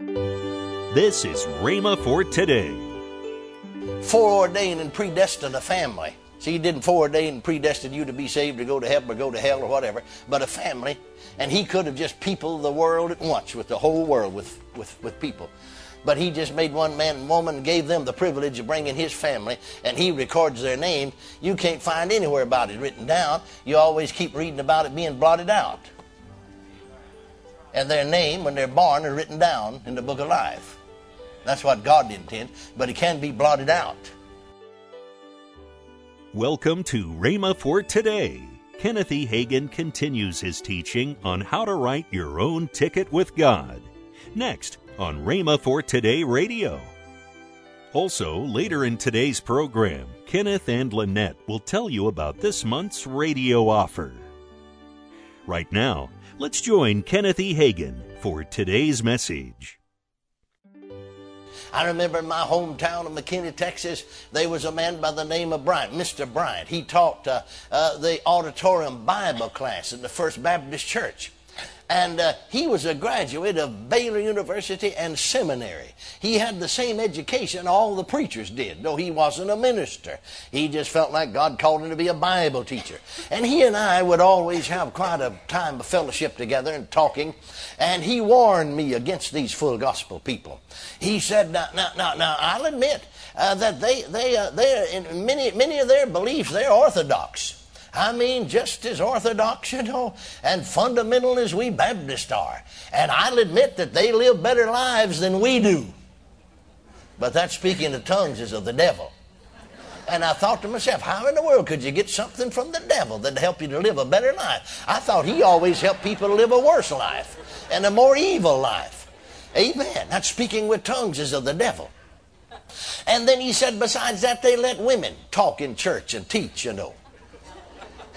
This is Rhema for today. Foreordained and predestined a family. See, he didn't foreordain and predestine you to be saved or go to heaven or go to hell or whatever, but a family. And he could have just peopled the world at once with the whole world with, with, with people. But he just made one man and woman and gave them the privilege of bringing his family, and he records their name. You can't find anywhere about it written down. You always keep reading about it being blotted out. And their name, when they're born, are written down in the book of life. That's what God intends, but it can be blotted out. Welcome to Rhema for today. Kenneth E. Hagin continues his teaching on how to write your own ticket with God. Next on Rhema for Today Radio. Also, later in today's program, Kenneth and Lynette will tell you about this month's radio offer. Right now, let's join Kenneth E. Hagin for today's message. I remember in my hometown of McKinney, Texas, there was a man by the name of Bryant, Mr. Bryant. He taught uh, uh, the auditorium Bible class in the First Baptist Church. And uh, he was a graduate of Baylor University and seminary. He had the same education all the preachers did, though he wasn't a minister. He just felt like God called him to be a Bible teacher. And he and I would always have quite a time of fellowship together and talking. And he warned me against these full gospel people. He said, Now, now, now, now I'll admit uh, that they, they, uh, they're in many, many of their beliefs, they're orthodox. I mean, just as orthodox, you know, and fundamental as we Baptists are. And I'll admit that they live better lives than we do. But that speaking of tongues is of the devil. And I thought to myself, how in the world could you get something from the devil that'd help you to live a better life? I thought he always helped people to live a worse life and a more evil life. Amen. That speaking with tongues is of the devil. And then he said, besides that, they let women talk in church and teach, you know.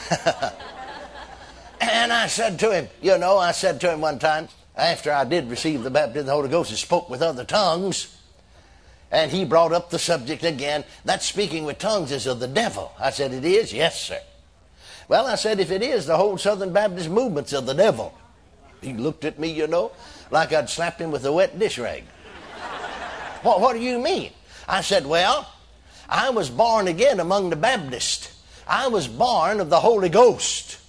and I said to him, you know, I said to him one time, after I did receive the baptism of the Holy Ghost and spoke with other tongues, and he brought up the subject again, that speaking with tongues is of the devil. I said, it is? Yes, sir. Well, I said, if it is, the whole Southern Baptist movement's of the devil. He looked at me, you know, like I'd slapped him with a wet dish rag. what, what do you mean? I said, well, I was born again among the Baptists. I was born of the Holy Ghost.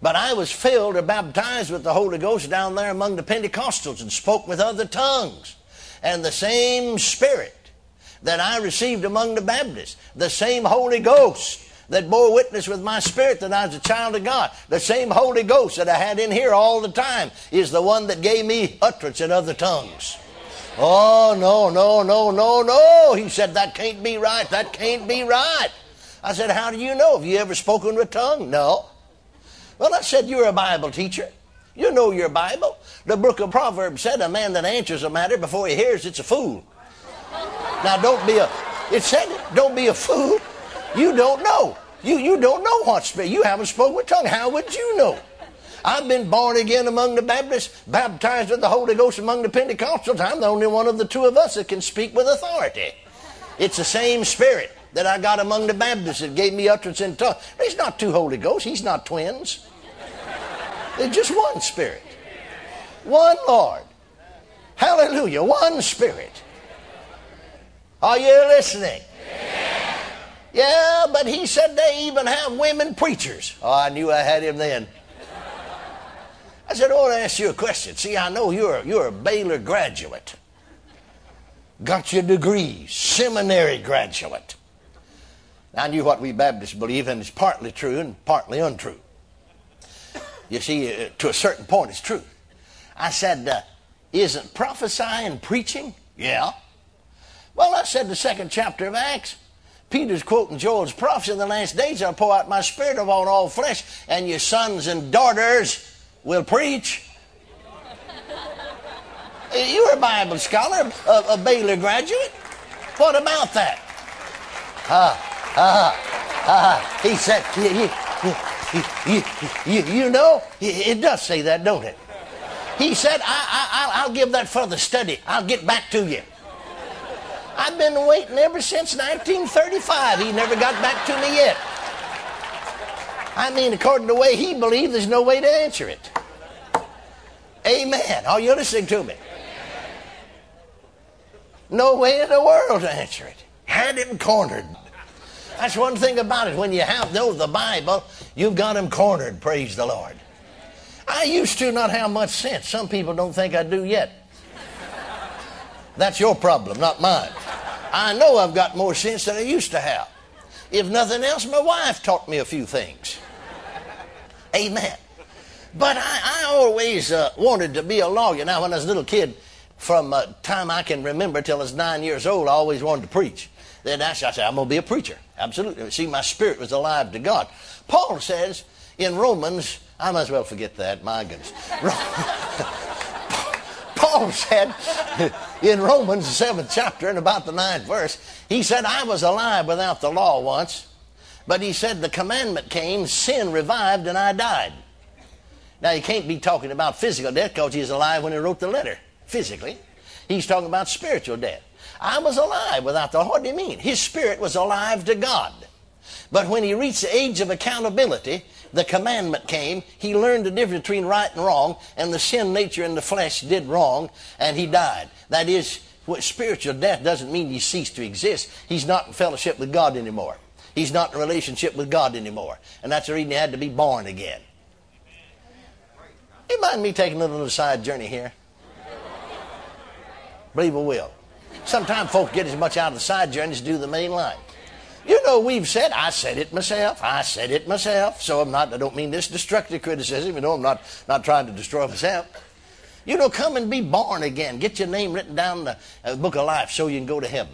But I was filled or baptized with the Holy Ghost down there among the Pentecostals and spoke with other tongues. And the same Spirit that I received among the Baptists, the same Holy Ghost that bore witness with my spirit that I was a child of God, the same Holy Ghost that I had in here all the time, is the one that gave me utterance in other tongues. Oh, no, no, no, no, no. He said, that can't be right. That can't be right. I said, How do you know? Have you ever spoken with tongue? No. Well, I said, You're a Bible teacher. You know your Bible. The book of Proverbs said, A man that answers a matter before he hears it's a fool. Now, don't be a, it said don't be a fool. You don't know. You, you don't know what spirit. You haven't spoken with tongue. How would you know? I've been born again among the Baptists, baptized with the Holy Ghost among the Pentecostals. I'm the only one of the two of us that can speak with authority. It's the same spirit that I got among the Baptists that gave me utterance in tongues. He's not two Holy Ghosts. He's not twins. There's just one Spirit. One Lord. Hallelujah. One Spirit. Are you listening? Yeah, but he said they even have women preachers. Oh, I knew I had him then. I said, I want to ask you a question. See, I know you're, you're a Baylor graduate. Got your degree, seminary graduate. I knew what we Baptists believe, and it's partly true and partly untrue. You see, uh, to a certain point, it's true. I said, uh, Isn't prophesying preaching? Yeah. Well, I said the second chapter of Acts. Peter's quoting Joel's prophecy in the last days I'll pour out my spirit upon all flesh, and your sons and daughters will preach. You're a Bible scholar, a, a Baylor graduate. What about that? Huh? Uh, uh, he said, you, you, know, it does say that, don't it? He said, I, I, I'll give that further study. I'll get back to you. I've been waiting ever since 1935. He never got back to me yet. I mean, according to the way he believed, there's no way to answer it. Amen. Are you listening to me? No way in the world to answer it. Had him cornered. That's one thing about it. When you have know the Bible, you've got them cornered, praise the Lord. I used to not have much sense. Some people don't think I do yet. That's your problem, not mine. I know I've got more sense than I used to have. If nothing else, my wife taught me a few things. Amen. But I, I always uh, wanted to be a lawyer. Now, when I was a little kid, from uh, time I can remember till I was nine years old, I always wanted to preach. Then I said, I'm going to be a preacher. Absolutely. See, my spirit was alive to God. Paul says in Romans, I might as well forget that, my goodness. Paul said in Romans, the seventh chapter, and about the ninth verse, he said, I was alive without the law once, but he said, the commandment came, sin revived, and I died. Now, he can't be talking about physical death because he's alive when he wrote the letter, physically. He's talking about spiritual death. I was alive without the law. What do you mean? His spirit was alive to God. But when he reached the age of accountability, the commandment came. He learned the difference between right and wrong, and the sin nature in the flesh did wrong, and he died. That is, spiritual death doesn't mean he ceased to exist. He's not in fellowship with God anymore. He's not in relationship with God anymore. And that's the reason he had to be born again. You mind me taking a little side journey here? Believe we will. Sometimes folks get as much out of the side journey as do the main line. You know, we've said, I said it myself, I said it myself, so I'm not, I don't mean this destructive criticism, you know, I'm not, not trying to destroy myself. You know, come and be born again. Get your name written down in the uh, book of life so you can go to heaven.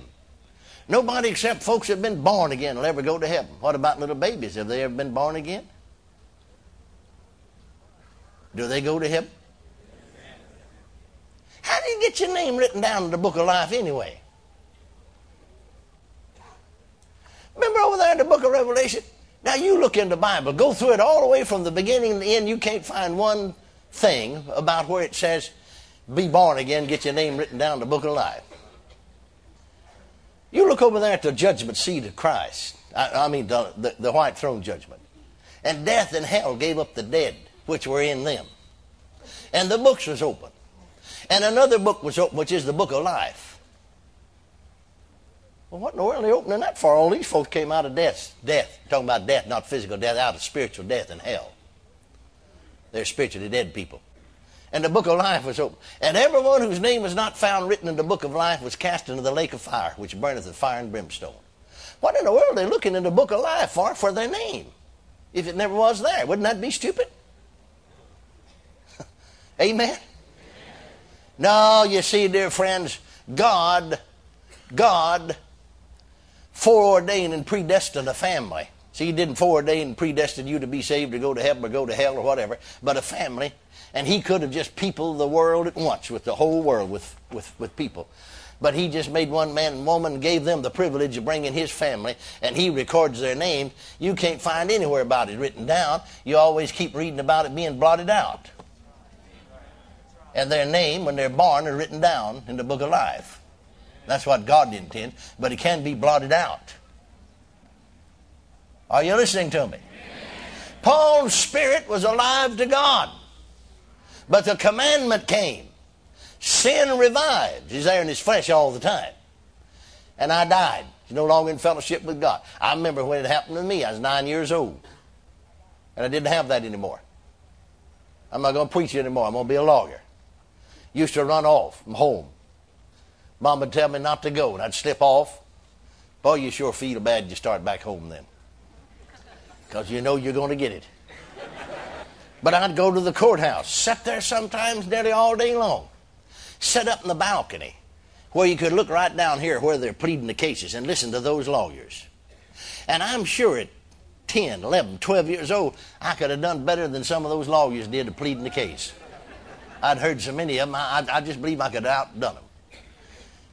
Nobody except folks that have been born again will ever go to heaven. What about little babies? Have they ever been born again? Do they go to heaven? How do you get your name written down in the book of life anyway? Remember over there in the book of Revelation? Now you look in the Bible, go through it all the way from the beginning to the end. You can't find one thing about where it says, be born again, get your name written down in the book of life. You look over there at the judgment seat of Christ. I, I mean, the, the, the white throne judgment. And death and hell gave up the dead which were in them. And the books was open. And another book was open, which is the book of life. Well, what in the world are they opening that for? All these folks came out of death. Death. talking about death, not physical death, out of spiritual death and hell. They're spiritually dead people. And the book of life was open. And everyone whose name was not found written in the book of life was cast into the lake of fire, which burneth with fire and brimstone. What in the world are they looking in the book of life for? For their name. If it never was there. Wouldn't that be stupid? Amen? No, you see, dear friends, God, God foreordained and predestined a family. See, he didn't foreordain and predestine you to be saved or go to heaven or go to hell or whatever, but a family. And he could have just peopled the world at once with the whole world with, with, with people. But he just made one man and woman and gave them the privilege of bringing his family, and he records their name. You can't find anywhere about it written down. You always keep reading about it being blotted out. And their name, when they're born, are written down in the book of life. That's what God intends, but it can be blotted out. Are you listening to me? Paul's spirit was alive to God, but the commandment came. Sin revived. He's there in his flesh all the time. And I died. He's no longer in fellowship with God. I remember when it happened to me. I was nine years old. And I didn't have that anymore. I'm not going to preach anymore. I'm going to be a lawyer. Used to run off from home Mom would tell me not to go, and I'd slip off. Boy, you sure feel bad you start back home then. Because you know you're going to get it. But I'd go to the courthouse, sit there sometimes nearly all day long, sit up in the balcony where you could look right down here where they're pleading the cases and listen to those lawyers. And I'm sure at 10, 11, 12 years old, I could have done better than some of those lawyers did at pleading the case. I'd heard so many of them, I, I just believe I could have outdone them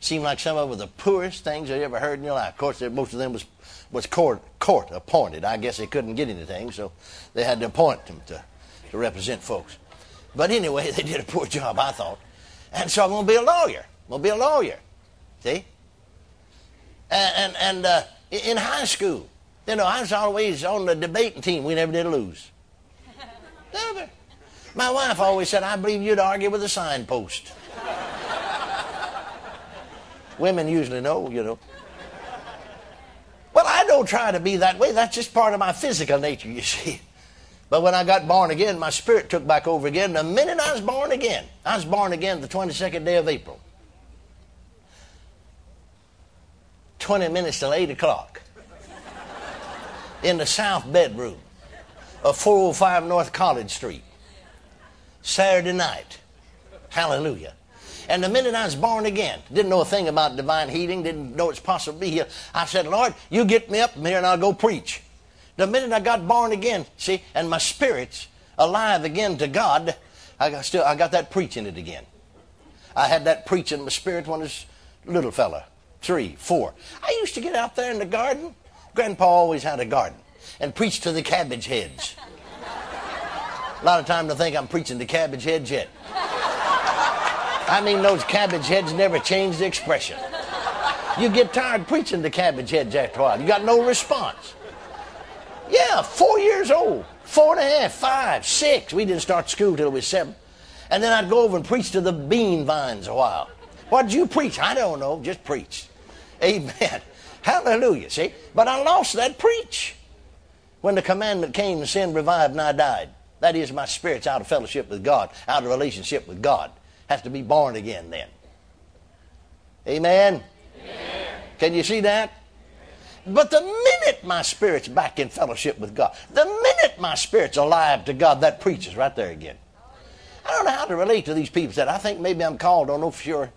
seemed like some of them were the poorest things you ever heard in your life. Of course, most of them was was court court appointed. I guess they couldn't get anything, so they had to appoint them to, to represent folks. But anyway, they did a poor job, I thought. And so I'm going to be a lawyer. I'm going to be a lawyer. See? And, and, and uh, in high school, you know, I was always on the debating team. We never did lose. Never. My wife always said, I believe you'd argue with a signpost. Women usually know, you know. Well, I don't try to be that way. That's just part of my physical nature, you see. But when I got born again, my spirit took back over again. The minute I was born again, I was born again the 22nd day of April. 20 minutes till 8 o'clock. In the south bedroom of 405 North College Street. Saturday night. Hallelujah. And the minute I was born again, didn't know a thing about divine healing, didn't know it's possible to be here. I said, Lord, you get me up from here and I'll go preach. The minute I got born again, see, and my spirit's alive again to God, I got still I got that preaching it again. I had that preaching my spirit when I was little fella, three, four. I used to get out there in the garden. Grandpa always had a garden and preach to the cabbage heads. A lot of time to think I'm preaching to cabbage heads yet. I mean, those cabbage heads never change the expression. You get tired preaching to cabbage heads after a while. You got no response. Yeah, four years old, four and a half, five, six. We didn't start school till we was seven. And then I'd go over and preach to the bean vines a while. What'd you preach? I don't know, just preach. Amen. Hallelujah, see? But I lost that preach when the commandment came, sin revived and I died. That is, my spirit's out of fellowship with God, out of relationship with God. Has to be born again then. Amen? Amen. Can you see that? But the minute my spirit's back in fellowship with God, the minute my spirit's alive to God, that preaches right there again. I don't know how to relate to these people that I think maybe I'm called, don't know for sure.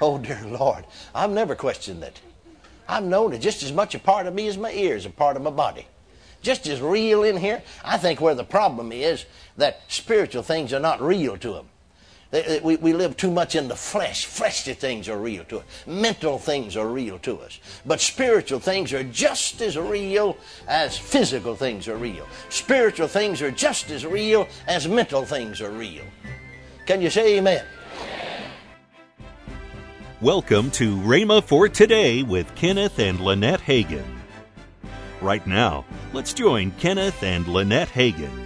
Oh, dear Lord, I've never questioned that. I've known it just as much a part of me as my ears, a part of my body. Just as real in here. I think where the problem is that spiritual things are not real to them. We, we live too much in the flesh. Fleshly things are real to us. Mental things are real to us. But spiritual things are just as real as physical things are real. Spiritual things are just as real as mental things are real. Can you say amen? Welcome to Rhema for Today with Kenneth and Lynette Hagin. Right now, let's join Kenneth and Lynette Hagin.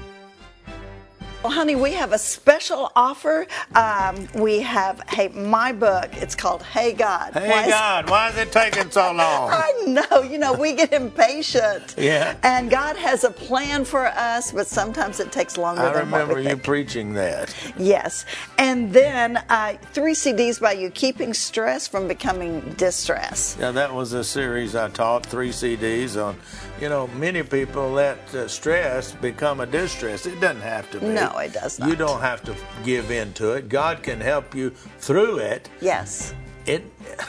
Well, honey, we have a special offer. Um, we have hey, my book. It's called Hey God. Hey why God, is, why is it taking so long? I know. You know, we get impatient. yeah. And God has a plan for us, but sometimes it takes longer. I remember you think. preaching that. Yes, and then uh, three CDs by you, keeping stress from becoming distress. Yeah, that was a series I taught. Three CDs on. You know, many people let uh, stress become a distress. It doesn't have to be. No. No, it does not. You don't have to give in to it. God can help you through it. Yes. It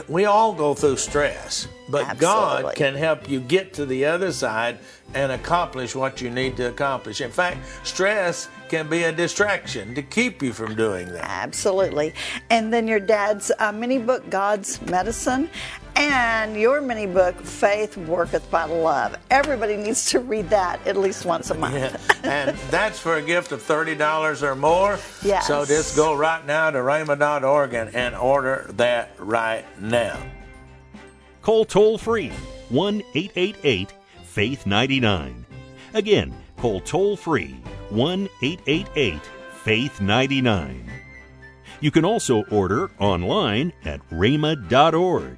we all go through stress, but Absolutely. God can help you get to the other side and accomplish what you need to accomplish. In fact, stress can be a distraction to keep you from doing that. Absolutely. And then your dad's uh, mini book, God's Medicine, and your mini book, Faith Worketh by Love. Everybody needs to read that at least once a month. Yeah. and that's for a gift of $30 or more. Yes. So just go right now to rhema.org and, and order that right now. Call toll free 1 888 Faith 99. Again, call toll free 1 888 Faith 99. You can also order online at rhema.org.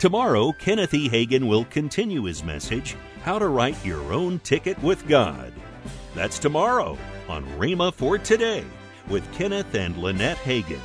Tomorrow, Kenneth E. Hagin will continue his message, How to Write Your Own Ticket with God. That's tomorrow on Rhema for Today with Kenneth and Lynette Hagin.